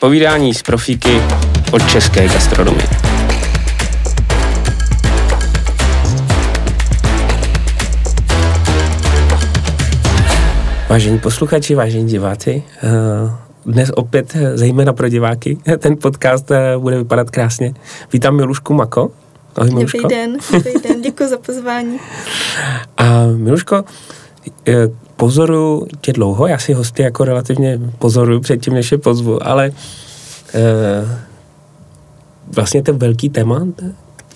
Povídání z profíky od české gastronomie. Vážení posluchači, vážení diváci, eh, dnes opět zejména pro diváky ten podcast eh, bude vypadat krásně. Vítám Milušku Mako. Ahoj Miluško. Dobrý den, dobrý den, děkuji za pozvání. A Miluško, eh, pozoruju tě dlouho, já si hosty jako relativně pozoruju předtím, než je pozvu, ale vlastně ten velký téma,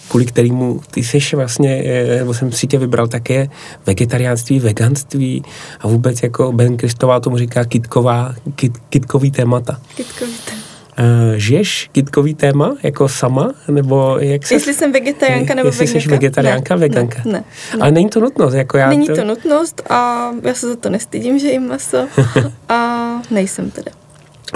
kvůli kterému ty jsi vlastně, eh, nebo jsem si tě vybral také vegetariánství, veganství a vůbec jako Ben Kristová tomu říká kitková, kit, kitkový témata. Kitkový téma. Uh, žiješ kitkový téma jako sama, nebo jak se... Jestli jsem vegetariánka nebo jestli veganka? jsi vegetariánka, ne, veganka. Ne, ne, ne. Ale není to nutnost, jako já Není to... to nutnost a já se za to nestydím, že jim maso a nejsem teda.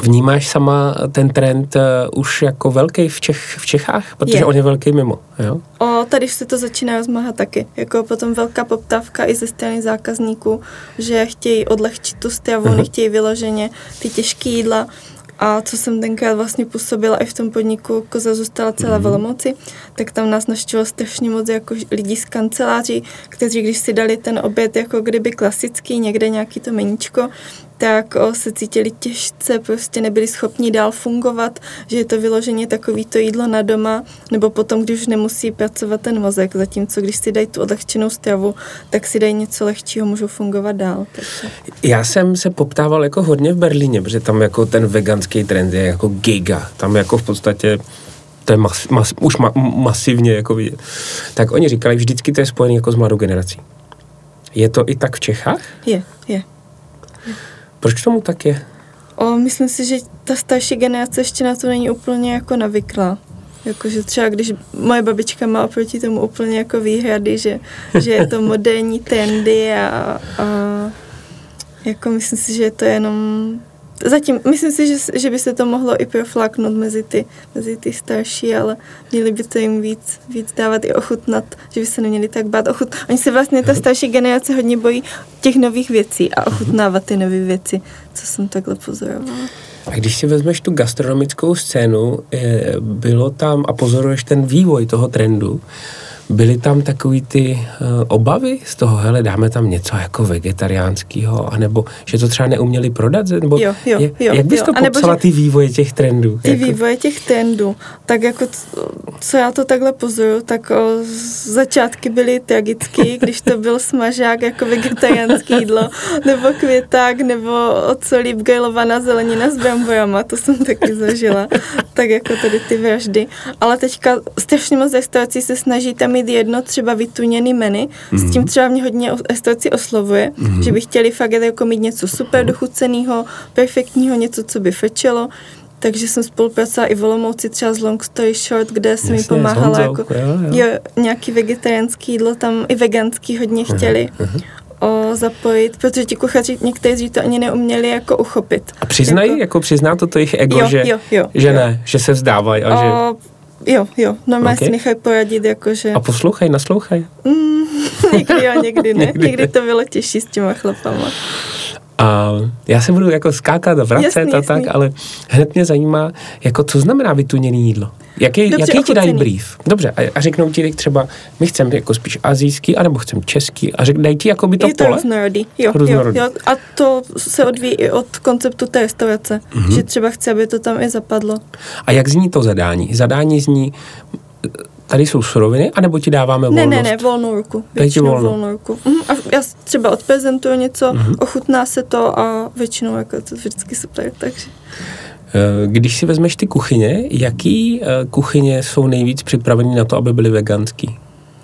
Vnímáš sama ten trend uh, už jako velký v, Čech, v Čechách? Protože je. on je velký mimo, jo? O, tady se to začíná rozmáhat taky. Jako potom velká poptávka i ze strany zákazníků, že chtějí odlehčit tu stravu, uh-huh. nechtějí vyloženě ty těžké jídla. A co jsem tenkrát vlastně působila i v tom podniku Koza zůstala celá mm. velmoci, tak tam nás naštělo strašně moc jako lidí z kanceláří, kteří když si dali ten oběd jako kdyby klasický, někde nějaký to meníčko, tak o, se cítili těžce, prostě nebyli schopni dál fungovat, že je to vyloženě takový to jídlo na doma, nebo potom, když nemusí pracovat ten mozek, zatímco když si dají tu odlehčenou stravu, tak si dají něco lehčího, můžou fungovat dál. Takže. Já jsem se poptával jako hodně v Berlíně, protože tam jako ten veganský trend je jako giga, tam jako v podstatě to je mas, mas, už ma, masivně jako vidět. Tak oni říkali, vždycky to je spojené jako s mladou generací. Je to i tak v Čechách? Je, je. Proč tomu tak je? O, myslím si, že ta starší generace ještě na to není úplně jako navyklá. Jakože třeba když moje babička má oproti tomu úplně jako výhrady, že, že je to moderní trendy a, a jako myslím si, že je to jenom Zatím, myslím si, že, že by se to mohlo i profláknout mezi ty, mezi ty starší, ale měli by to jim víc, víc dávat i ochutnat, že by se neměli tak bát ochut. Oni se vlastně, ta starší generace hodně bojí těch nových věcí a ochutnávat ty nové věci, co jsem takhle pozorovala. A když si vezmeš tu gastronomickou scénu, bylo tam, a pozoruješ ten vývoj toho trendu, byly tam takový ty uh, obavy z toho, hele, dáme tam něco jako vegetariánského, anebo že to třeba neuměli prodat? Nebo jo, jo, je, jo, jak bys to popsala, že, ty vývoje těch trendů? Ty jako? vývoje těch trendů, tak jako co já to takhle pozoruju, tak o, začátky byly tragický, když to byl smažák jako vegetariánský jídlo, nebo květák, nebo ocolí grilovaná zelenina s bramborama, to jsem taky zažila, tak jako tady ty vraždy. Ale teďka strašně moc restaurací se snaží tam mít jedno třeba vytuněný menu, mm-hmm. s tím mhm. třeba mě hodně restauraci oslovuje, mm-hmm. že by chtěli fakt jako mít něco super dochuceného, perfektního, něco, co by fečelo, takže jsem spolupracovala i v Olomouci třeba z Long Story Short, kde jsem mi pomáhala jako jo, jo. Jo, nějaký vegetariánský jídlo, tam i veganský hodně chtěli. Uh-huh, uh-huh o, zapojit, protože ti kuchaři někteří to ani neuměli jako uchopit. A přiznají, jako, jako přizná to to jejich ego, jo, že, jo, jo, že jo. ne, že se vzdávají a o, že... Jo, jo, normálně okay. si nechají poradit, jakože... A poslouchej, naslouchej. Mm, někdy jo, někdy ne. někdy. někdy to bylo těžší s těma chlapama. A já se budu jako skákat a vracet jasný, a tak, jasný. ale hned mě zajímá, jako co znamená vytuněné jídlo. Jaký, Dobře, jaký ti dají brief? Dobře, a, a řeknou ti třeba, my chceme jako spíš azijský, anebo chceme český, a řek, dají ti jako by to Je to pole? různorodý, jo, různorodý. Jo, jo, a to se odvíjí i od konceptu té restaurace, mm-hmm. že třeba chce, aby to tam i zapadlo. A jak zní to zadání? Zadání zní, tady jsou suroviny, anebo ti dáváme volnost? Ne, ne, ne, volnou ruku. Většinou volnou. volnou ruku. Mhm, a já třeba odprezentuju něco, mhm. ochutná se to a většinou jako to vždycky super, takže... Eh, když si vezmeš ty kuchyně, jaký eh, kuchyně jsou nejvíc připravené na to, aby byly veganský?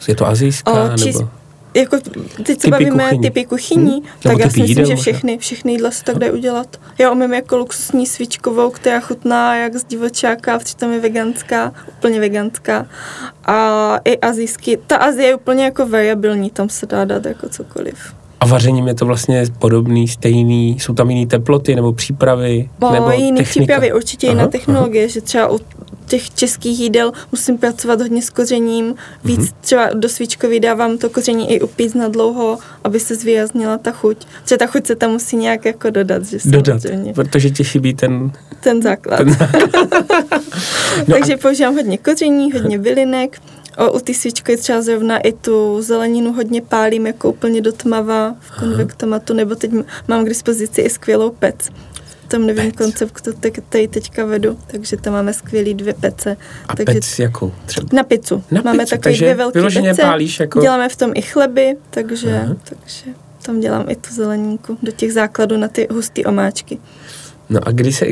Je to azijská? O, nebo jako teď se bavíme kuchyní. typy kuchyní, hmm? tak já si myslím, že všechny, všechny jídla se tak dají udělat. Já umím jako luxusní svíčkovou, která chutná jak z divočáka, přitom je veganská, úplně veganská. A i azijský. Ta Azie je úplně jako variabilní, tam se dá dát jako cokoliv. A vařením je to vlastně podobný, stejný, jsou tam jiné teploty nebo přípravy? Bo, nebo jiné přípravy, určitě jiná technologie, aha. že třeba u těch českých jídel musím pracovat hodně s kořením, víc mm-hmm. třeba do svíčkový dávám to koření i upít na dlouho, aby se zvýraznila ta chuť. Protože ta chuť se tam musí nějak jako dodat. Že dodat, protože ti chybí ten... Ten základ. Ten... no Takže a... používám hodně koření, hodně bylinek, O, u ty svíčky třeba zrovna i tu zeleninu hodně pálím jako úplně do tmava v konvektomatu, nebo teď mám k dispozici i skvělou pec. Tom novém konceptu tady teďka vedu, takže tam máme skvělý dvě pece. A takže pec jakou třeba? Na pizzu. Na máme pizzu, takové dvě velké pece. pálíš jako... Děláme v tom i chleby, takže, takže tam dělám i tu zeleninku do těch základů na ty husté omáčky. No a kdy se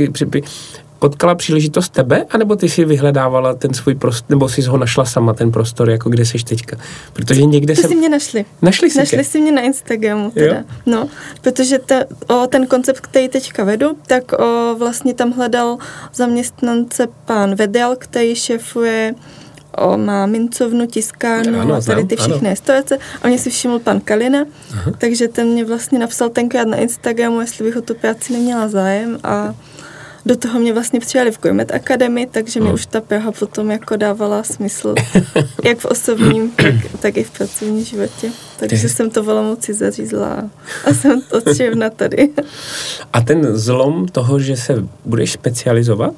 potkala příležitost tebe, anebo ty si vyhledávala ten svůj prostor, nebo jsi ho našla sama, ten prostor, jako kde jsi teďka? Protože někde se... si mě našli. Našli si Našli tě? si mě na Instagramu teda. Jo? No, protože te, o, ten koncept, který teďka vedu, tak o, vlastně tam hledal zaměstnance pán Vedel, který šefuje o, má mincovnu, tiskárnu ano, a tady ty všechny restaurace. A mě si všiml pan Kalina, Aha. takže ten mě vlastně napsal tenkrát na Instagramu, jestli bych o tu práci neměla zájem a do toho mě vlastně přijali v Gourmet Academy, takže mi hmm. už ta Praha potom jako dávala smysl, jak v osobním, tak, tak i v pracovním životě. Takže jsem to Olomouci zařízla a jsem od června tady. A ten zlom toho, že se budeš specializovat,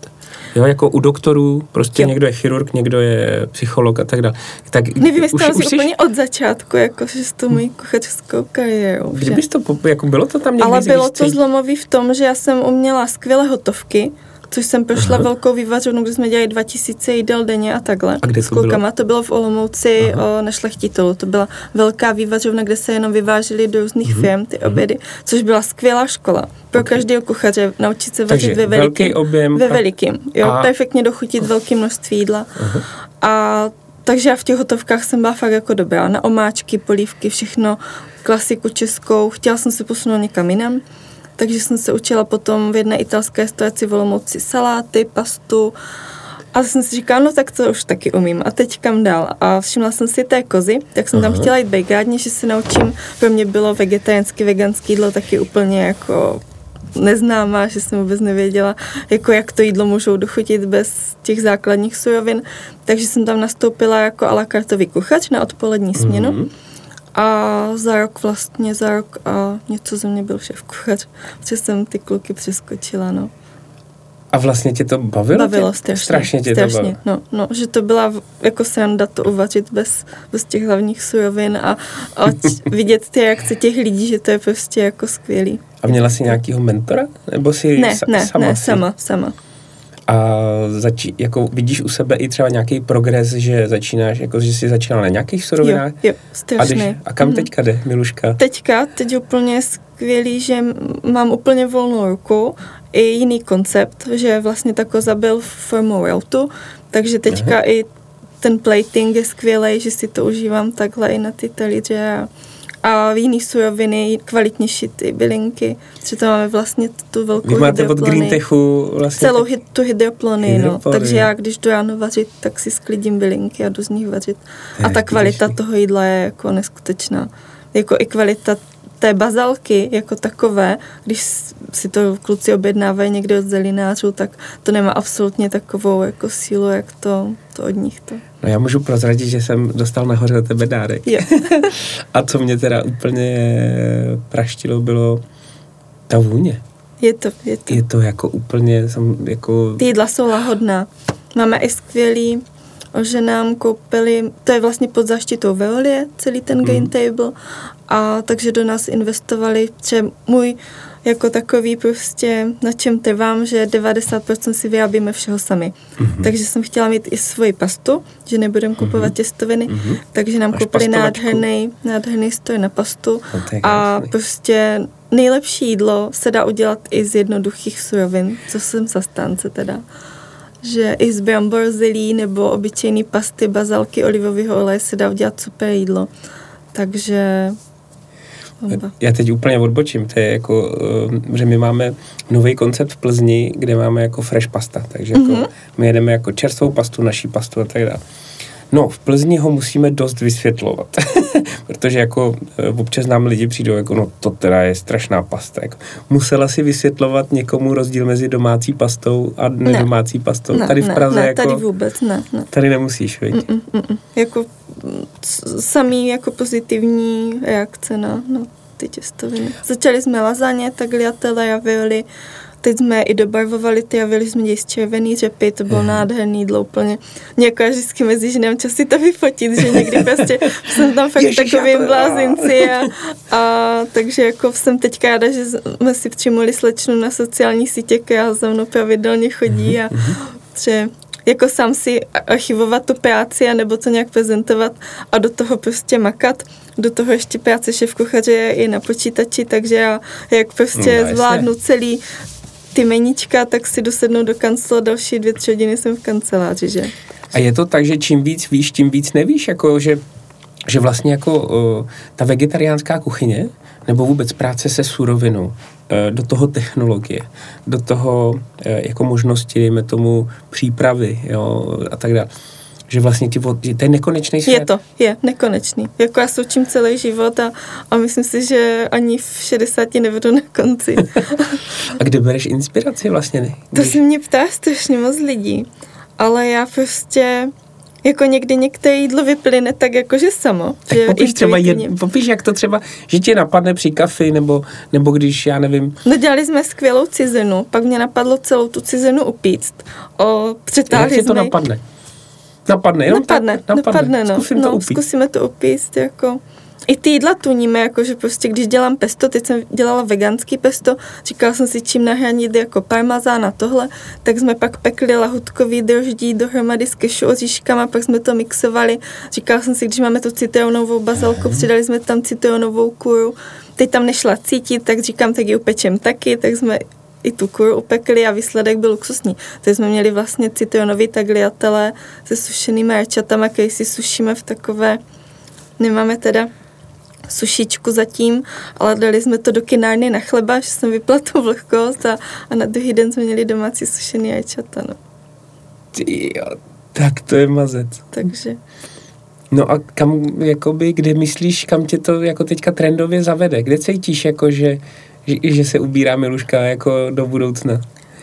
Jo, jako u doktorů, prostě jo. někdo je chirurg, někdo je psycholog a tak dále. Tak Nevím, jestli to jsi... úplně od začátku, jako že s tou mojí kuchařskou kariérou. Kdybys to, jako bylo to tam někdy? Ale bylo to zlomový v tom, že já jsem uměla skvělé hotovky, což jsem prošla Aha. velkou vývařovnu, kde jsme dělali 2000 jídel denně a takhle. A kde to s bylo? To bylo v Olomouci o, na Šlechtitolu. To byla velká vývařovna, kde se jenom vyvážely do různých uh-huh. firm ty uh-huh. obědy, což byla skvělá škola pro okay. každého kuchaře naučit se vařit ve velikým. velký objem. Ve velikým, jo, a... perfektně dochutit velké množství jídla. Uh-huh. A takže já v těch hotovkách jsem byla fakt jako dobrá. Na omáčky, polívky, všechno, klasiku českou. Chtěla jsem se posunout někam jinam takže jsem se učila potom v jedné italské restauraci v Olomouci saláty, pastu a jsem si říkala, no tak to už taky umím a teď kam dál. A všimla jsem si té kozy, tak jsem Aha. tam chtěla jít vegádně, že se naučím. Pro mě bylo vegetariánský, veganský jídlo taky úplně jako neznámá, že jsem vůbec nevěděla, jako jak to jídlo můžou dochutit bez těch základních surovin. Takže jsem tam nastoupila jako a la kuchač na odpolední směnu. Mm-hmm. A za rok vlastně, za rok a něco ze mě byl šéf kuchař, protože jsem ty kluky přeskočila, no. A vlastně tě to bavilo? Bavilo tě? strašně. Strašně tě strašně, to bavilo. No, no, že to byla jako sranda to uvařit bez, bez těch hlavních surovin a, a vidět ty reakce těch lidí, že to je prostě jako skvělý. A měla jsi nějakýho mentora? Nebo si ne, sa, ne, sama? Ne, sama, sama. A začí, jako vidíš u sebe i třeba nějaký progres, že začínáš, jako že jsi začínala na nějakých surovinách? Jo, jo, strašně. A, když, a kam mm. teďka jde, Miluška? Teďka, teď úplně skvělý, že mám úplně volnou ruku i jiný koncept, že vlastně ta koza byl formou routu, takže teďka Aha. i ten plating je skvělý, že si to užívám takhle i na ty talíře a a jiný suroviny, kvalitnější ty bylinky, že tam máme vlastně tu velkou Vy máte od Green Techu vlastně celou hy, tu hydroplony, no. takže já když jdu ráno vařit, tak si sklidím bylinky a jdu z nich vařit. A ta kvalita toho jídla je jako neskutečná. Jako i kvalita té bazalky jako takové, když si to kluci objednávají někde od zelinářů, tak to nemá absolutně takovou jako sílu, jak to, to od nich to. No já můžu prozradit, že jsem dostal nahoře od tebe dárek. A co mě teda úplně praštilo, bylo ta vůně. Je to, je to. Je to jako úplně, jsem jako... Ty jídla jsou lahodná. Máme i skvělý že nám koupili, to je vlastně pod zaštitou Veolie, celý ten mm. game table, a takže do nás investovali, že můj jako takový prostě, na čem trvám, že 90% si vyrábíme všeho sami. Mm-hmm. Takže jsem chtěla mít i svoji pastu, že nebudem kupovat mm-hmm. těstoviny, mm-hmm. takže nám Máš koupili nádherný, nádherný stroj na pastu a prostě nejlepší jídlo se dá udělat i z jednoduchých surovin, co jsem zastánce teda že i z brambor zelí nebo obyčejný pasty, bazalky, olivového oleje se dá udělat super jídlo. Takže já teď úplně odbočím, to je jako, eh, že my máme nový koncept v Plzni, kde máme jako fresh pasta, takže jako mm-hmm. my jedeme jako čerstvou pastu, naší pastu a tak dále. No, v Plzni ho musíme dost vysvětlovat, protože jako eh, občas nám lidi přijdou jako, no to teda je strašná pasta. Jako, musela si vysvětlovat někomu rozdíl mezi domácí pastou a nedomácí ne. pastou. Ne, tady v Praze ne, jako... tady vůbec ne, ne. Tady nemusíš, viď? Mm, mm, mm. Jako samý jako pozitivní reakce na, na ty těstoviny. Začali jsme lazaně, tagliatelle, ravioli, Teď jsme i dobarvovali ty a vyli jsme děj z červený řepy, to bylo mm. nádherný jídlo úplně. Někoho vždycky mezi, že nemám čas si to vyfotit, že někdy prostě jsem tam fakt Ježiš, takový blázinci a, a, takže jako jsem teď ráda, že jsme si přimuli slečnu na sociální sítě, která za mnou pravidelně chodí a mhm. že jako sám si archivovat tu práci nebo to nějak prezentovat a do toho prostě makat. Do toho ještě práce šéf kuchaře je i na počítači, takže já jak prostě no, zvládnu celý ty menička, tak si dosednou do kancela, další dvě, tři hodiny jsem v kanceláři, že? A je to tak, že čím víc víš, tím víc nevíš, jako že, že vlastně jako uh, ta vegetariánská kuchyně, nebo vůbec práce se surovinou, uh, do toho technologie, do toho uh, jako možnosti, dejme tomu, přípravy, jo, a tak dále že vlastně ti, to je nekonečný svět. Je to, je nekonečný. Jako já se učím celý život a, a myslím si, že ani v 60 nevedu na konci. a kde bereš inspiraci vlastně? Ne? To se mě ptá strašně moc lidí, ale já prostě jako někdy některé jídlo vyplyne tak jakože samo. Tak že popiš třeba, jed, popiš jak to třeba, že tě napadne při kafi, nebo, nebo když, já nevím. No dělali jsme skvělou cizenu, pak mě napadlo celou tu cizenu upíct. O, přetáhli jak tě to napadne? Napadne, jenom napadne, tak, napadne, napadne no. Zkusím no, to upít. Zkusíme to upíst, jako... I ty jídla tuníme, jako že prostě když dělám pesto, teď jsem dělala veganský pesto, říkala jsem si, čím nahranit jako parmazán a tohle, tak jsme pak pekli lahutkový droždí dohromady s kešu oříškama, pak jsme to mixovali. Říkala jsem si, když máme tu citronovou bazalku, přidali jsme tam citronovou kůru, teď tam nešla cítit, tak říkám, tak ji upečem taky, tak jsme i tu kuru upekli a výsledek byl luxusní. Takže jsme měli vlastně citronový tagliatele se sušenými rajčatama, který si sušíme v takové, nemáme teda sušičku zatím, ale dali jsme to do kinárny na chleba, že jsem vypla tu vlhkost a, a na druhý den jsme měli domácí sušený rajčata. No. Ty tak to je mazec. Takže. No a kam, jakoby, kde myslíš, kam tě to jako teďka trendově zavede? Kde cítíš, jako, že, že, že se ubírá Miluška jako do budoucna?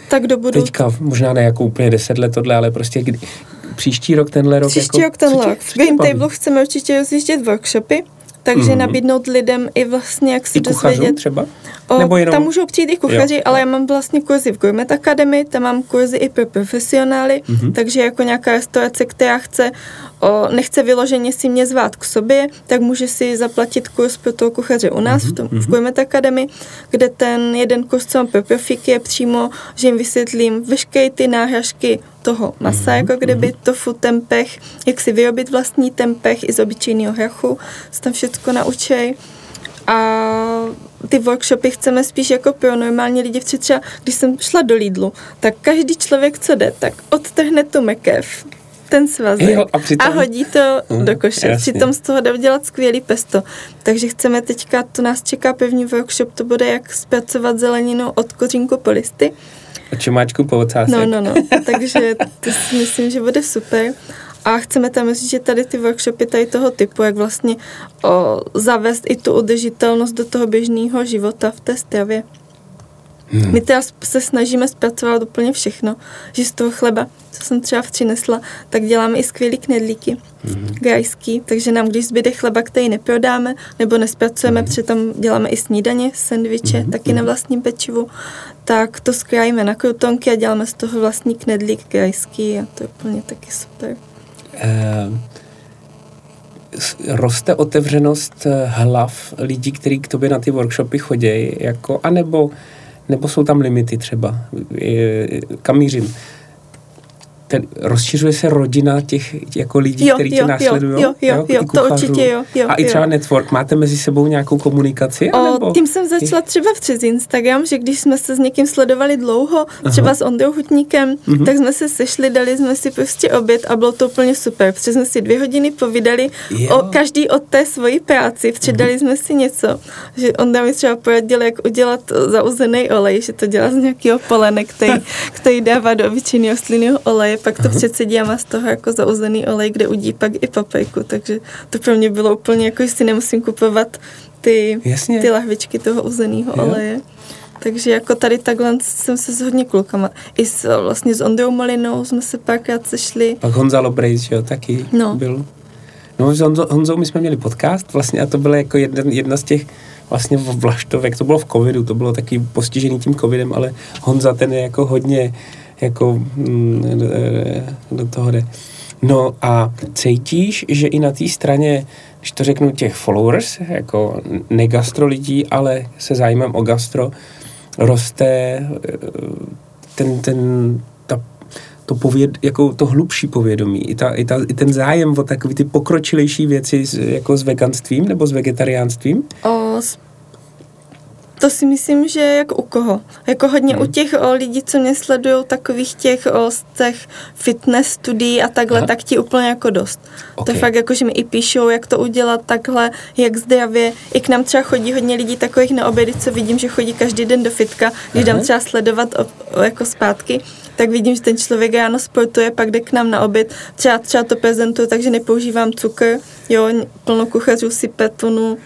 Tak do budoucna. Teďka, možná ne jako úplně deset let tohle, ale prostě kdy, příští rok, tenhle rok. Příští jako, rok, tenhle rok. V Game Table chceme určitě rozjíždět workshopy, takže mm. nabídnout lidem i vlastně, jak si I dozvědět. třeba? O, Nebo jenom... Tam můžou přijít i kuchaři, jo. ale já mám vlastně kurzy v Gourmet Academy, tam mám kurzy i pro profesionály, mm-hmm. takže jako nějaká restaurace, která chce, o, nechce vyloženě si mě zvát k sobě, tak může si zaplatit kurz pro toho kuchaře u nás mm-hmm. v, tom, v Gourmet Academy, kde ten jeden kurz, co mám pro profíky, je přímo, že jim vysvětlím veškeré ty náhražky toho masa, mm-hmm. jako kdyby mhm. tofu, tempeh, jak si vyrobit vlastní tempeh i z obyčejného hrachu, se tam všechno naučej. A ty workshopy chceme spíš jako pro normální lidi, třeba když jsem šla do Lidlu, tak každý člověk, co jde, tak odtrhne tu mekev, ten svazek jo, a, přitom... a hodí to mm, do koše. Jasně. Přitom z toho jde udělat skvělý pesto. Takže chceme teďka, to nás čeká pevný workshop, to bude jak zpracovat zeleninu od kořínku po listy. A čumáčku po ocásek. No, no, no. Takže to si myslím, že bude super. A chceme tam říct, že tady ty workshopy tady toho typu, jak vlastně o, zavést i tu udržitelnost do toho běžného života v té stravě. Hmm. My teda se snažíme zpracovat úplně všechno, že z toho chleba, co jsem třeba přinesla, tak děláme i skvělý knedlíky hmm. grajský, takže nám, když zbyde chleba, který neprodáme nebo nespracujeme, hmm. tam děláme i snídaně, sendviče, hmm. taky na vlastním pečivu, tak to skrájíme na krutonky a děláme z toho vlastní knedlík grajský a to je úplně taky super. Uh roste otevřenost eh, hlav lidí, kteří k tobě na ty workshopy chodí, jako, anebo nebo jsou tam limity třeba, kam mířím? Ten, rozšiřuje se rodina těch jako lidí, jo, kteří tě následují? Jo, jo, jo, jo to určitě jo, jo. A i třeba jo. network, máte mezi sebou nějakou komunikaci? O, tím jsem začala třeba přes Instagram, že když jsme se s někým sledovali dlouho, třeba Aha. s Ondrou Hutníkem, uh-huh. tak jsme se sešli, dali jsme si prostě oběd a bylo to úplně super, protože jsme si dvě hodiny povídali jo. o každý od té svojí práci, předali uh-huh. jsme si něco, že Ondra mi třeba poradil, jak udělat zauzený olej, že to dělá z nějakého polenek, který, který dává do obyčejného slinného oleje pak to předsedí a má z toho jako zauzený olej, kde udí pak i papejku, takže to pro mě bylo úplně jako, že si nemusím kupovat ty, Jasně. ty lahvičky toho uzeného oleje. Takže jako tady takhle jsem se s hodně klukama. I s, vlastně s Ondrou Malinou jsme se párkrát sešli. Pak Honza Lobrejs, jo, taky No. byl. No s Honzo, Honzou my jsme měli podcast vlastně a to byla jako jedna, jedna z těch vlastně vlaštovek, to bylo v covidu, to bylo taky postižený tím covidem, ale Honza ten je jako hodně jako mm, do toho jde. No a cítíš, že i na té straně, když to řeknu, těch followers, jako negastro lidí, ale se zájmem o gastro, roste eh, ten, ten, ta, to, pověd, jako to hlubší povědomí, i, ta, i, ta, i ten zájem o takové ty pokročilejší věci jako s veganstvím nebo s vegetariánstvím? O, s- to si myslím, že jako u koho. Jako hodně Hmm. u těch o, lidí, co mě sledují, takových těch o, z těch fitness studií a takhle, Aha. tak ti úplně jako dost. To Ok. je fakt jako, že mi i píšou, jak to udělat takhle, jak zdravě. I k nám třeba chodí hodně lidí takových na obědy, co vidím, že chodí každý den do fitka, když Aha. dám třeba sledovat o, o, jako zpátky, tak vidím, že ten člověk ráno sportuje, pak jde k nám na oběd, třeba, třeba to prezentuje, takže nepoužívám cukr, jo, plno kuchařů si petunu,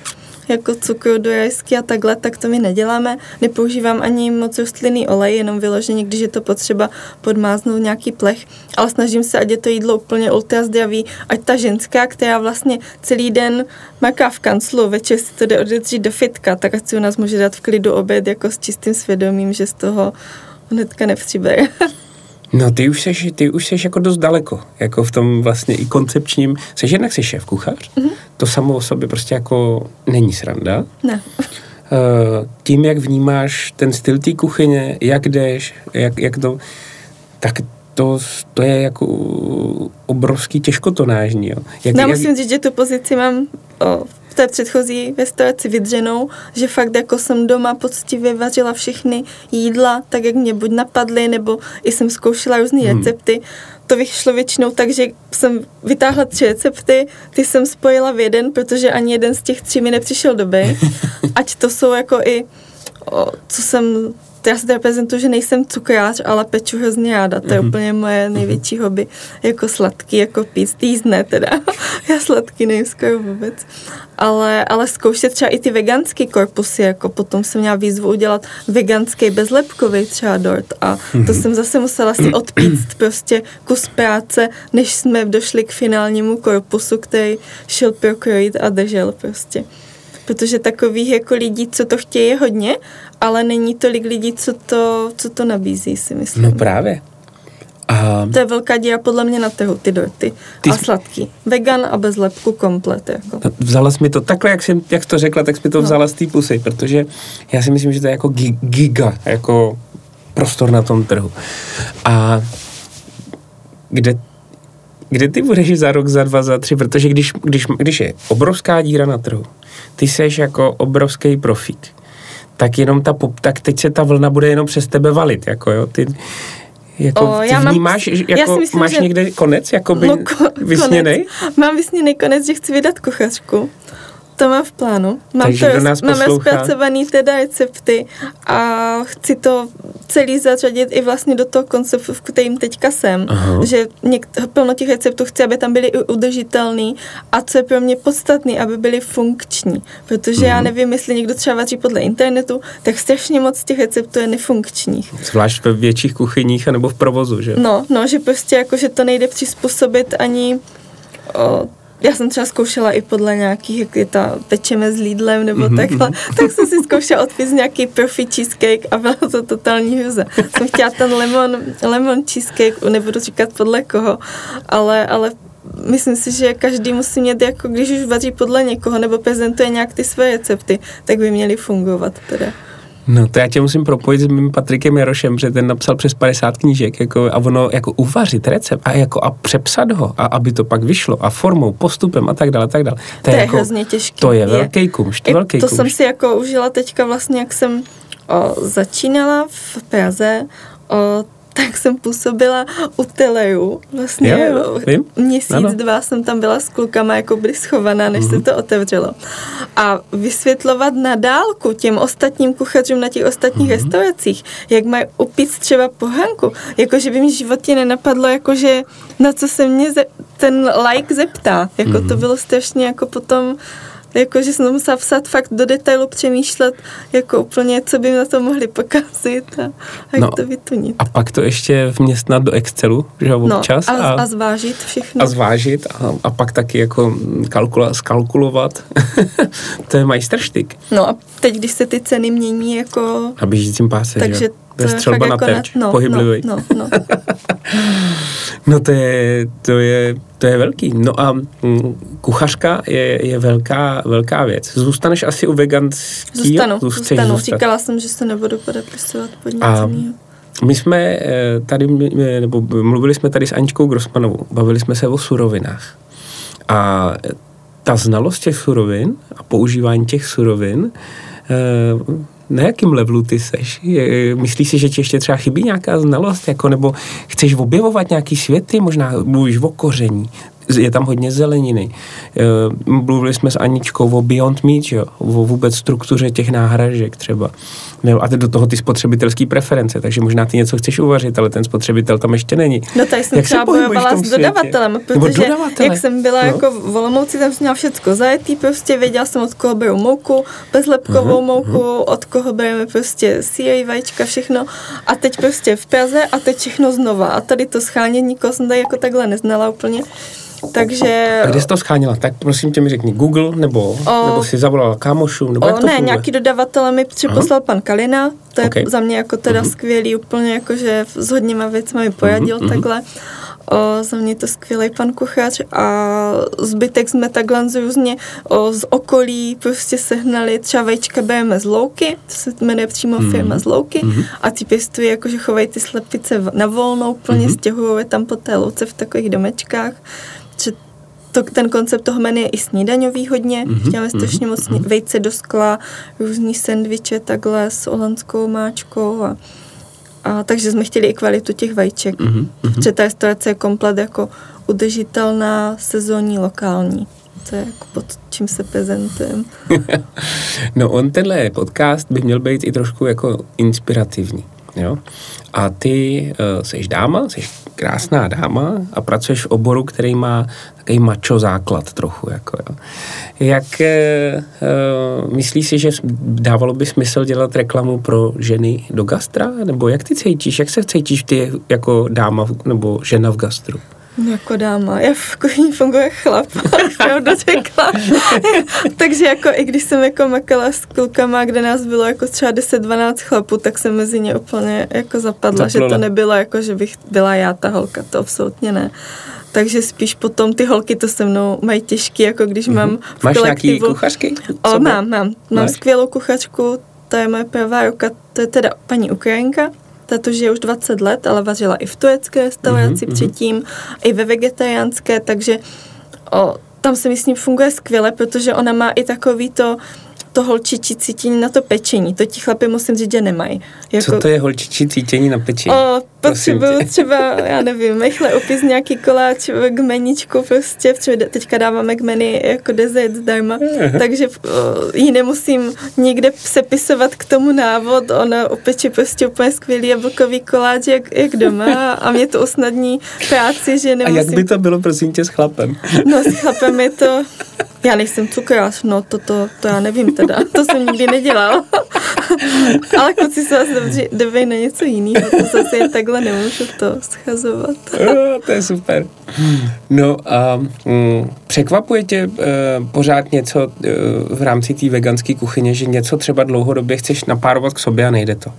jako cukru do rajsky a takhle, tak to my neděláme. Nepoužívám ani moc rostlinný olej, jenom vyloženě, když je to potřeba podmáznout nějaký plech, ale snažím se, ať je to jídlo úplně ultra zdravý, ať ta ženská, která vlastně celý den maká v kanclu, večer si to jde odetřít do fitka, tak ať si u nás může dát v klidu oběd jako s čistým svědomím, že z toho hnedka nepřibere. No ty už seš, ty už seš jako dost daleko, jako v tom vlastně i koncepčním, seš jednak seš šéf kuchař, mm-hmm. to samo o sobě prostě jako není sranda. ne. Eh, tím, jak vnímáš ten styl té kuchyně, jak jdeš, jak, jak to, tak to, to je jako obrovský těžkotonážní. Jo. Jak, Já jak, musím říct, že tu pozici mám o, v té předchozí restauraci vydřenou, že fakt jako jsem doma poctivě vařila všechny jídla, tak jak mě buď napadly, nebo i jsem zkoušela různé Hmm. recepty. To vyšlo většinou tak, že jsem vytáhla tři recepty, ty jsem spojila v jeden, protože ani jeden z těch tří mi nepřišel dobrý. Ať to jsou jako i, o, co jsem já se teda prezentuju, že nejsem cukrář, ale peču hrozně ráda. To je Mhm. úplně moje největší hobby. Jako sladký, jako pít, týst ne teda. Já sladký nejím skoro vůbec. Ale, ale zkoušet třeba i ty veganské korpusy, jako potom jsem měla výzvu udělat veganský bezlepkový třeba dort a to jsem zase musela si odpíct prostě kus práce, než jsme došli k finálnímu korpusu, který šel prokrojit a držel prostě protože takových jako lidí, co to chtějí, je hodně, ale není tolik lidí, co to, co to nabízí, si myslím. No právě. A To je velká díra podle mě na trhu, ty dorty. Ty a jsi- sladký. Vegan a bez lepku komplet. Jako. vzala jsi mi to takhle, jak jsi, jak jsi to řekla, tak jsi mi to vzala z té pusy, protože já si myslím, že to je jako gi- giga, jako prostor na tom trhu. A kde, kde ty budeš za rok, za dva, za tři, protože když, když, když je obrovská díra na trhu, ty seš jako obrovský profík, tak jenom ta pop, tak teď se ta vlna bude jenom přes tebe valit, jako jo, ty, jako, O, ty já mám- vnímáš, že já jako si myslím, máš že- někde konec, jako by No, ko- vysněnej? konec. Mám vysněný konec, že chci vydat kuchařku. To mám v plánu. Mám Takže to, nás mám poslouchá? rozpracovaný teda recepty a chci to celý zařadit i vlastně do toho konceptu, v kterým teďka jsem. Aha. Že něk- plno těch receptů chci, aby tam byly i udržitelný a co je pro mě podstatný, aby byly funkční. Protože já Mhm. nevím, jestli někdo třeba vaří podle internetu, tak strašně moc těch receptů je nefunkčních. Zvlášť ve větších kuchyních anebo v provozu, že? No, no, že prostě jako, že to nejde přizpůsobit ani o, já jsem třeba zkoušela i podle nějakých, jak je ta pečeme s Lidlem nebo Mhm, mm-hmm. takhle, tak jsem si zkoušela odpis nějaký profi cheesecake a byla to totální hruza. jsem chtěla ten lemon, lemon cheesecake, nebudu říkat podle koho, ale, ale myslím si, že každý musí mít, jako když už vaří podle někoho nebo prezentuje nějak ty své recepty, tak by měly fungovat teda. No to já tě musím propojit s mým Patrikem Jarošem, protože ten napsal přes 50 knížek jako, a ono jako uvařit recept a, jako, a přepsat ho a aby to pak vyšlo a formou, postupem a tak dále, a tak dále. To je jako, hrozně těžké. To je velký kumš, to je velký to kumš. jsem si jako užila teďka vlastně, jak jsem o, začínala v Praze, o, tak jsem působila u Teleju. Vlastně Jo, jo, vím. měsíc, Ano. dva jsem tam byla s klukama jako by schovaná, než Mhm. se to otevřelo. A vysvětlovat na dálku těm ostatním kuchařům na těch ostatních Mhm. restauracích, jak mají upít třeba pohanku, jakože by mi v životě nenapadlo, jakože na co se mě ze, ten like zeptá. Jako Mhm. to bylo strašně jako potom Jakože jsem to musela vsat fakt do detailu přemýšlet, jako úplně, co by na to mohli pokazit a jak No, to vytunit. A pak to ještě vměstnat do Excelu, že jo, No, občas. a, a zvážit všechno. a zvážit a, a pak taky jako kalkula, skalkulovat. to je majsterštyk No a teď, když se ty ceny mění, jako... na běžícím páse, takže že? To je střelba na jako terč, no, pohyblivý. No, no, no. No to je, to je, to je velký. No a mm, kuchařka je, je velká, velká věc. Zůstaneš asi u veganského? Zůstanu, zůstanu. zůstat? Říkala jsem, že se nebudu podepisovat pod nic A-. My jsme eh, tady, nebo mluvili jsme tady s Aničkou Grossmanovou, bavili jsme se o surovinách. A ta znalost těch surovin a používání těch surovin, eh, na jakým levelu ty seš? Myslíš si, že ti ještě třeba chybí nějaká znalost? Jako, nebo chceš objevovat nějaký světy? Možná mluvíš o koření. Je tam hodně zeleniny. Eh, Mluvili jsme s Aničkou o Beyond Meat, jo? o vůbec struktuře těch náhražek třeba. A teď do toho ty spotřebitelské preference, takže možná ty něco chceš uvařit, ale ten spotřebitel tam ještě není. No tady jsem Jak třeba bojovala s dodavatelem, protože dodavatele. jak jsem byla No. jako v Olomouci, tam jsem měla všecko zajetý, prostě věděla jsem od koho beru mouku, bezlepkovou Mhm, mouku, od koho bereme prostě síry, vajíčka, všechno. A teď prostě v Praze a teď všechno znova. A tady to schánění, nikoho jsem tady jako takhle neznala úplně. Takže... A kde jsi to schánila? Tak prosím tě mi řekni, Google nebo, O- nebo si zavolala kámošům, nebo jak O, to ne, funguje? nějaký dodavatele mi připoslal pan Kalina, to je Ok. za mě jako teda Mhm. skvělý, úplně jako, že s hodněma věcmi mi poradil Mhm, mhm. takhle. O, za mě to skvělý pan kuchař a zbytek jsme takhle z různě o, z okolí prostě sehnali, třeba vajíčka bereme z louky, to se jmenuje přímo Mhm. firma z louky Mhm. a ty pěstují jakože chovají ty slepice na volnou, úplně Mhm. stěhují je tam po té louce v takových domečkách, to, ten koncept toho menu je i snídaňový hodně. Mhm, Mm-hmm, Děláme strašně moc mhm. mm-hmm. vejce do skla, různý sendviče takhle s holandskou máčkou a, a takže jsme chtěli i kvalitu těch vajíček. Mm-hmm. Mhm. Protože ta restaurace je komplet jako udržitelná, sezónní, lokální. To je jako pod čím se prezentujeme. No on tenhle podcast by měl být i trošku jako inspirativní. Jo? A ty uh, jsi dáma, jsi krásná dáma a pracuješ v oboru, který má takový mačo základ trochu. Jako, jo. Jak uh, myslíš si, že dávalo by smysl dělat reklamu pro ženy do gastra? Nebo jak ty cítíš? Jak se cítíš ty jako dáma nebo žena v gastru? No jako dáma, já v kuchyni funguje chlap, pravdu řekla. Takže jako i když jsem jako makala s klukama, kde nás bylo jako třeba 10-12 chlapů, tak jsem mezi ně úplně jako zapadla, že Zaplula. to nebylo jako, že bych byla já ta holka, to absolutně ne. Takže spíš potom ty holky to se mnou mají těžký, jako když mám v Máš nějaký kuchařky? O, mám, mám. Mám Máš? skvělou kuchařku, to je moje pravá ruka, to je teda paní Ukrajinka, ta to žije už 20 let, ale vařila i v turecké restauraci Mhm, mhm. předtím, i ve vegetariánské, takže o, tam se mi s ním funguje skvěle, protože ona má i takový to, to holčičí cítění na to pečení. To ti chlapi musím říct, že nemají. Jako, Co to je holčičí cítění na pečení? O, potřebuju třeba, já nevím, rychle upis nějaký koláč k meničku prostě, protože teďka dáváme k menu jako dezert zdarma, takže o, ji nemusím nikde sepisovat k tomu návod, ona upeče prostě úplně skvělý jablkový koláč jak, jak doma a mě to usnadní práci, že A nemusím... jak by to bylo, prosím tě, s chlapem? No s chlapem je to... Já nejsem cukrář, no to, to, to já nevím teda, to jsem nikdy nedělal. Ale kluci se vás dobře na něco jiného, to zase je takhle nemůžu to schazovat. Jo, to je super. No a mm, překvapuje tě uh, pořád něco uh, v rámci té veganské kuchyně, že něco třeba dlouhodobě chceš napárovat k sobě a nejde to?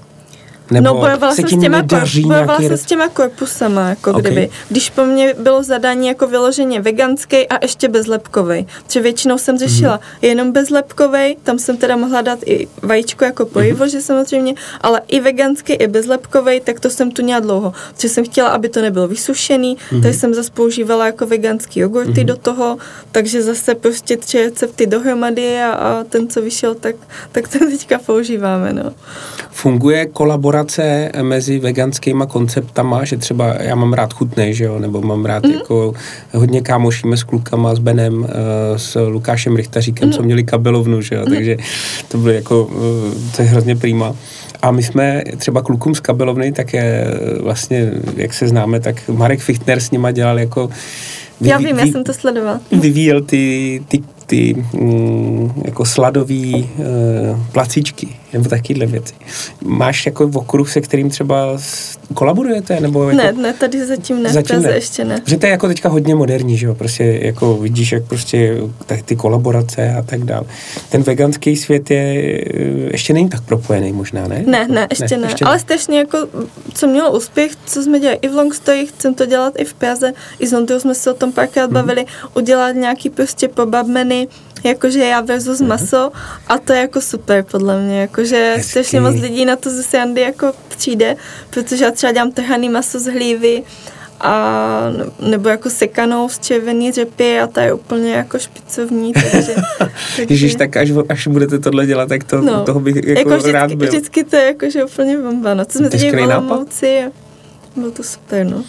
Nebo no bojovala se jsem, s těma, nedaří bojovala nějaký jsem s těma korpusama, jako Ok. okay. kdyby. Když po mně bylo zadání jako vyloženě veganský a ještě bezlepkovej. Protože většinou jsem řešila Mhm. mm-hmm. jenom bezlepkovej, tam jsem teda mohla dát i vajíčko jako pojivo, mm-hmm. že samozřejmě, ale i veganský, i bezlepkovej, tak to jsem tu měla dlouho. Protože jsem chtěla, aby to nebylo vysušený, Mhm. mm-hmm. takže jsem zase používala jako veganský jogurty mm-hmm. do toho, takže zase prostě tři recepty dohromady a, a ten, co vyšel, tak, tak ten teďka používáme, no. Funguje kolaborace kolaborace mezi veganskýma konceptama, že třeba já mám rád chutnej, že jo, nebo mám rád mm. jako hodně kámošíme s klukama, s Benem, eh, s Lukášem Richtaříkem, mm. co měli kabelovnu, že jo, mm. takže to bylo jako, eh, to je hrozně prýma. A my jsme třeba klukům z kabelovny, tak je vlastně, jak se známe, tak Marek Fichtner s nima dělal jako Vyví, já vím, já jsem to sledoval. Vyvíjel ty, ty ty mm, jako sladový uh, placíčky nebo takovéhle věci. Máš jako okruh, se kterým třeba kolaborujete? Nebo jako... Ne, ne, tady zatím ne, zatím ne. ještě ne. Že to je jako teďka hodně moderní, že jo? Prostě jako vidíš, jak prostě tak ty kolaborace a tak dále. Ten veganský svět je eh, ještě není tak propojený možná, ne? Ne, ne, ještě ne. ne. Ještě Ale strašně jako, co mělo úspěch, co jsme dělali i v Longstory, chcem to dělat i v Praze, i z Londýnu jsme se o tom párkrát mm. bavili, udělat nějaký prostě pobabmeny, jakože já versus mm. maso a to je jako super podle mě, jakože strašně moc lidí na to ze Sandy jako přijde, protože já třeba dělám trhaný maso z hlívy a nebo jako sekanou z červený řepy a ta je úplně jako špicovní, takže... takže... Ježíš, tak až, až budete tohle dělat, tak to, no, toho bych jako, jako vždycky, rád byl. Vždycky to je jakože úplně bomba, no. To jsme teď v Olomouci a bylo to super, no.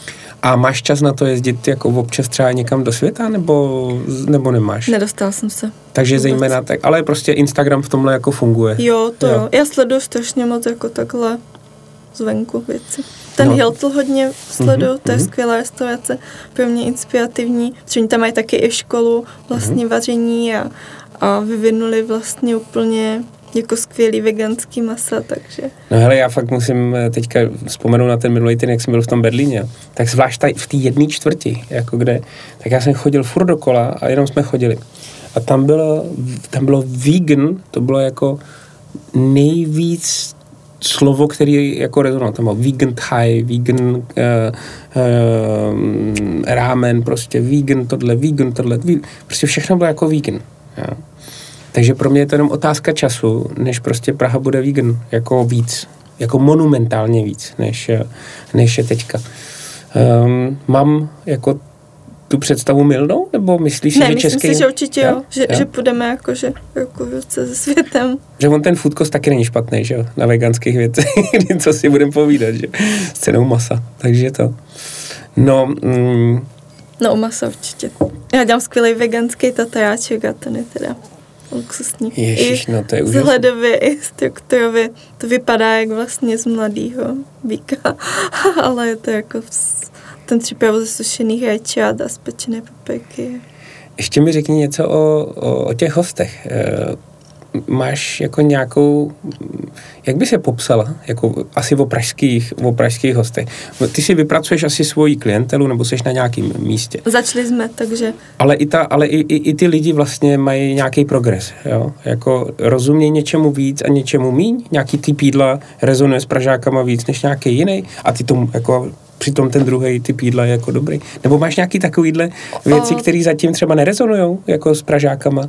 A máš čas na to jezdit jako občas třeba někam do světa, nebo, nebo nemáš? Nedostal jsem se. Takže Vůbec. zejména tak, ale prostě Instagram v tomhle jako funguje. Jo, to jo. Já sleduju strašně moc jako takhle zvenku věci. Ten no. Hiltl hodně sleduju, mm-hmm. to je mm-hmm. skvělá restaurace, pro mě inspirativní. Třeba tam mají taky i školu vlastně mm-hmm. vaření a, a vyvinuli vlastně úplně jako skvělý veganský masa, takže... No hele, já fakt musím eh, teďka vzpomenout na ten minulý týden, jak jsem byl v tom Berlíně, tak zvlášť tady v té jedné čtvrti, jako kde, tak já jsem chodil furt dokola a jenom jsme chodili. A tam bylo, tam bylo vegan, to bylo jako nejvíc slovo, který jako rezonoval. Tam bylo vegan thai, vegan uh, uh, rámen, prostě vegan tohle, vegan tohle, vegan, prostě všechno bylo jako vegan. Jo. Takže pro mě je to jenom otázka času, než prostě Praha bude vegan, jako víc, jako monumentálně víc, než, než je teďka. Um, mám jako tu představu milnou, nebo myslíš ne, že myslím český... si, že určitě jo, že, jo? že půjdeme jako, že, jako se světem. Že on ten food taky není špatný, že jo, na veganských věcech, co si budeme povídat, že s cenou masa, takže to. No, mm, No, masa určitě. Já dělám skvělý veganský tatajáček a ten je teda luxusní. Ježiš, no to je úžasné. Vzhledově i strukturově to vypadá jak vlastně z mladého býka, ale je to jako ten připravu ze sušených rajčat a spečené papriky. Ještě mi řekni něco o, o, o těch hostech. Máš jako nějakou, jak by se popsala, jako asi o pražských, o pražských hostech. Ty si vypracuješ asi svoji klientelu, nebo jsi na nějakém místě. Začali jsme, takže... Ale i, ta, ale i, i, i ty lidi vlastně mají nějaký progres, jo? Jako rozumějí něčemu víc a něčemu míň, nějaký typ jídla rezonuje s Pražákama víc než nějaký jiný a ty tomu jako přitom ten druhý typ jídla je jako dobrý. Nebo máš nějaký takovýhle věci, které zatím třeba nerezonují jako s Pražákama?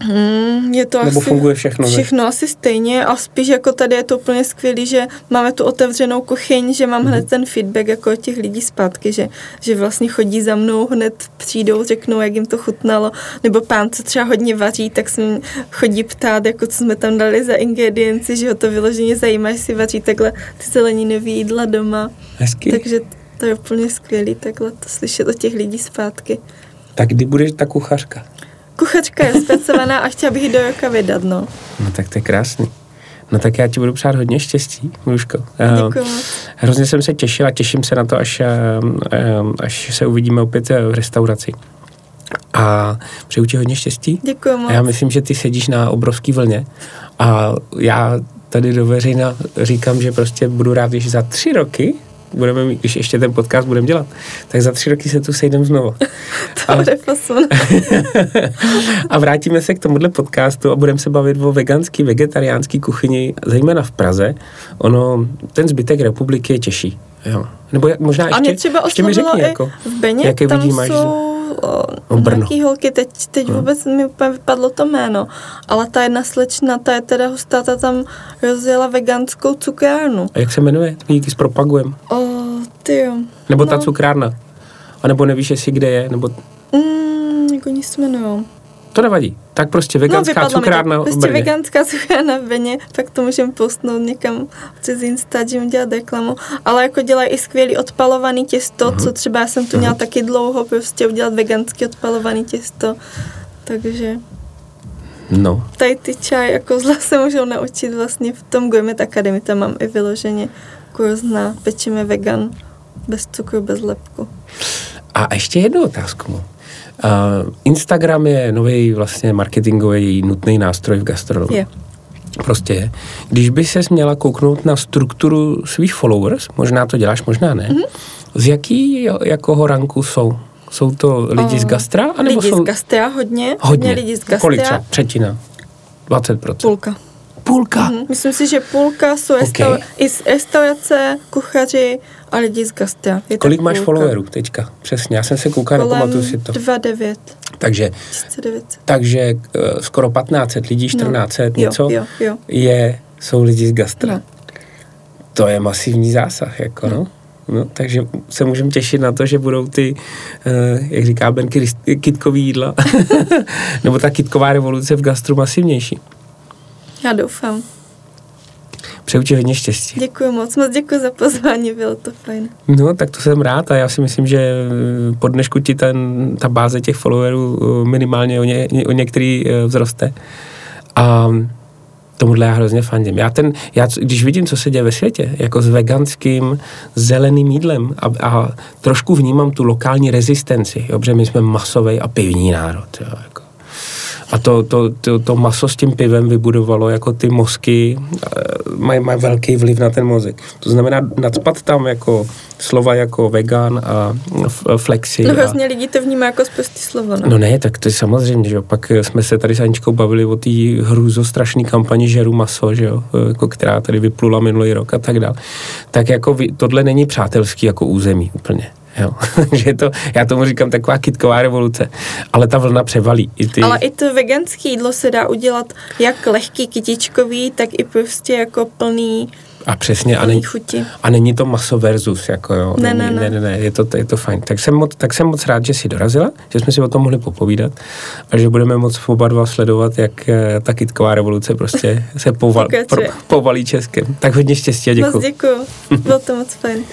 Hmm, je to Nebo asi, funguje všechno? Všechno ne? asi stejně a spíš jako tady je to úplně skvělý, že máme tu otevřenou kuchyň, že mám mm-hmm. hned ten feedback jako od těch lidí zpátky, že, že vlastně chodí za mnou, hned přijdou, řeknou, jak jim to chutnalo, nebo pán, co třeba hodně vaří, tak se chodí ptát, jako co jsme tam dali za ingredienci, že ho to vyloženě zajímá, jestli vaří takhle ty zeleninové jídla doma. Hezky. Takže to je úplně skvělý takhle to slyšet od těch lidí zpátky. Tak kdy budeš ta kuchařka? Kuchačka je zpracovaná a chtěla bych ji do roka vydat, no. No tak to je krásný. No tak já ti budu přát hodně štěstí, Mluško. Děkuji. Hrozně jsem se těšil a těším se na to, až, až se uvidíme opět v restauraci. A přeju ti hodně štěstí. Děkuji moc. A já myslím, že ty sedíš na obrovský vlně a já tady do veřejna říkám, že prostě budu rád, když za tři roky budeme mít, když ještě ten podcast budeme dělat, tak za tři roky se tu sejdeme znovu. to Ale... posun. a vrátíme se k tomuhle podcastu a budeme se bavit o veganský, vegetariánský kuchyni, zejména v Praze. Ono, ten zbytek republiky je těžší. Jo. Nebo jak, možná ještě, a mě třeba ještě mi řekni, jako, v Beně, jaké tam vidí máš jsou o, nějaký holky, teď, teď no. vůbec mi úplně vypadlo to jméno, ale ta jedna slečna, ta je teda hustá, ta tam rozjela veganskou cukrárnu. A jak se jmenuje? Díky zpropagujem. O, ty jo. Nebo no. ta cukrárna. A nebo nevíš, jestli kde je, nebo... Mm, jak oni se jmenujou. To nevadí. Tak prostě veganská no, cukrárna Prostě Brně. veganská cukrárna v Brně, tak to můžeme postnout někam přes Insta, že dělat reklamu. Ale jako dělají i skvělý odpalovaný těsto, uh-huh. co třeba já jsem tu měla uh-huh. taky dlouho, prostě udělat veganský odpalovaný těsto. Takže No. Tady ty čaj jako zla se můžou naučit vlastně v tom Gourmet Academy, tam mám i vyloženě kurz na pečeme vegan, bez cukru, bez lepku. A ještě jednu otázku. Instagram je nový vlastně marketingový nutný nástroj v gastronomii. Je. Prostě je. Když by se měla kouknout na strukturu svých followers, možná to děláš, možná ne, mm-hmm. z jaký jakoho ranku jsou? Jsou to lidi uh, z gastra? Anebo lidi jsou... z gastra hodně. Hodně. lidi z gastra. Kolik třeba? Třetina? 20%? Půlka. Půlka? Mm, myslím si, že půlka jsou okay. restaur- i z restaurace, kuchaři a lidi z gastra. Je Kolik máš followerů teďka? Přesně, já jsem se koukal, nepamatuju si to. 2,9. Takže, 900. takže uh, skoro 1500 lidí, 1400 no. něco jo, jo, jo. je, jsou lidi z gastra. No. To je masivní zásah, jako no. no. No, takže se můžeme těšit na to, že budou ty, uh, jak říká Ben, kitkový jídla, nebo ta kitková revoluce v gastru masivnější. Já doufám. Přeju ti hodně štěstí. Děkuji moc, moc děkuji za pozvání, bylo to fajn. No, tak to jsem rád a já si myslím, že po dnešku ti ten, ta báze těch followerů eh, minimálně o, ně, o některý eh, vzroste. A tomuhle já hrozně fandím. Já ten, já, když vidím, co se děje ve světě, jako s veganským zeleným jídlem a, a trošku vnímám tu lokální rezistenci, jo, protože my jsme masový a pivní národ, jo, jako. A to, to, to, to maso s tím pivem vybudovalo jako ty mozky, eh, mají, mají velký vliv na ten mozek. To znamená nadspat tam jako slova jako vegan a flexi. No hrozně a... lidi to vnímá jako zprostý slovo. No. no ne, tak to je samozřejmě, že jo. Pak jsme se tady s Aničkou bavili o té hrůzo strašný kampani Žeru maso, že jo, jako která tady vyplula minulý rok a tak dále. Tak jako vy, tohle není přátelský jako území úplně. Jo. že to, já tomu říkám taková kitková revoluce, ale ta vlna převalí. I ty... Ale i to veganské jídlo se dá udělat jak lehký kytičkový, tak i prostě jako plný a přesně, a není, chuti. a není to maso versus, jako jo. Ne, není, ne, ne, ne, ne, je to, je to fajn. Tak jsem, moc, tak jsem moc rád, že jsi dorazila, že jsme si o tom mohli popovídat a že budeme moc oba dva sledovat, jak eh, ta kitková revoluce prostě se poval, pro, povalí Českem. Tak hodně štěstí a děkuji. Moc děkuji, bylo to moc fajn.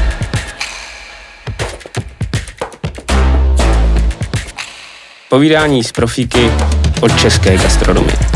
Povídání z profíky od české gastronomie.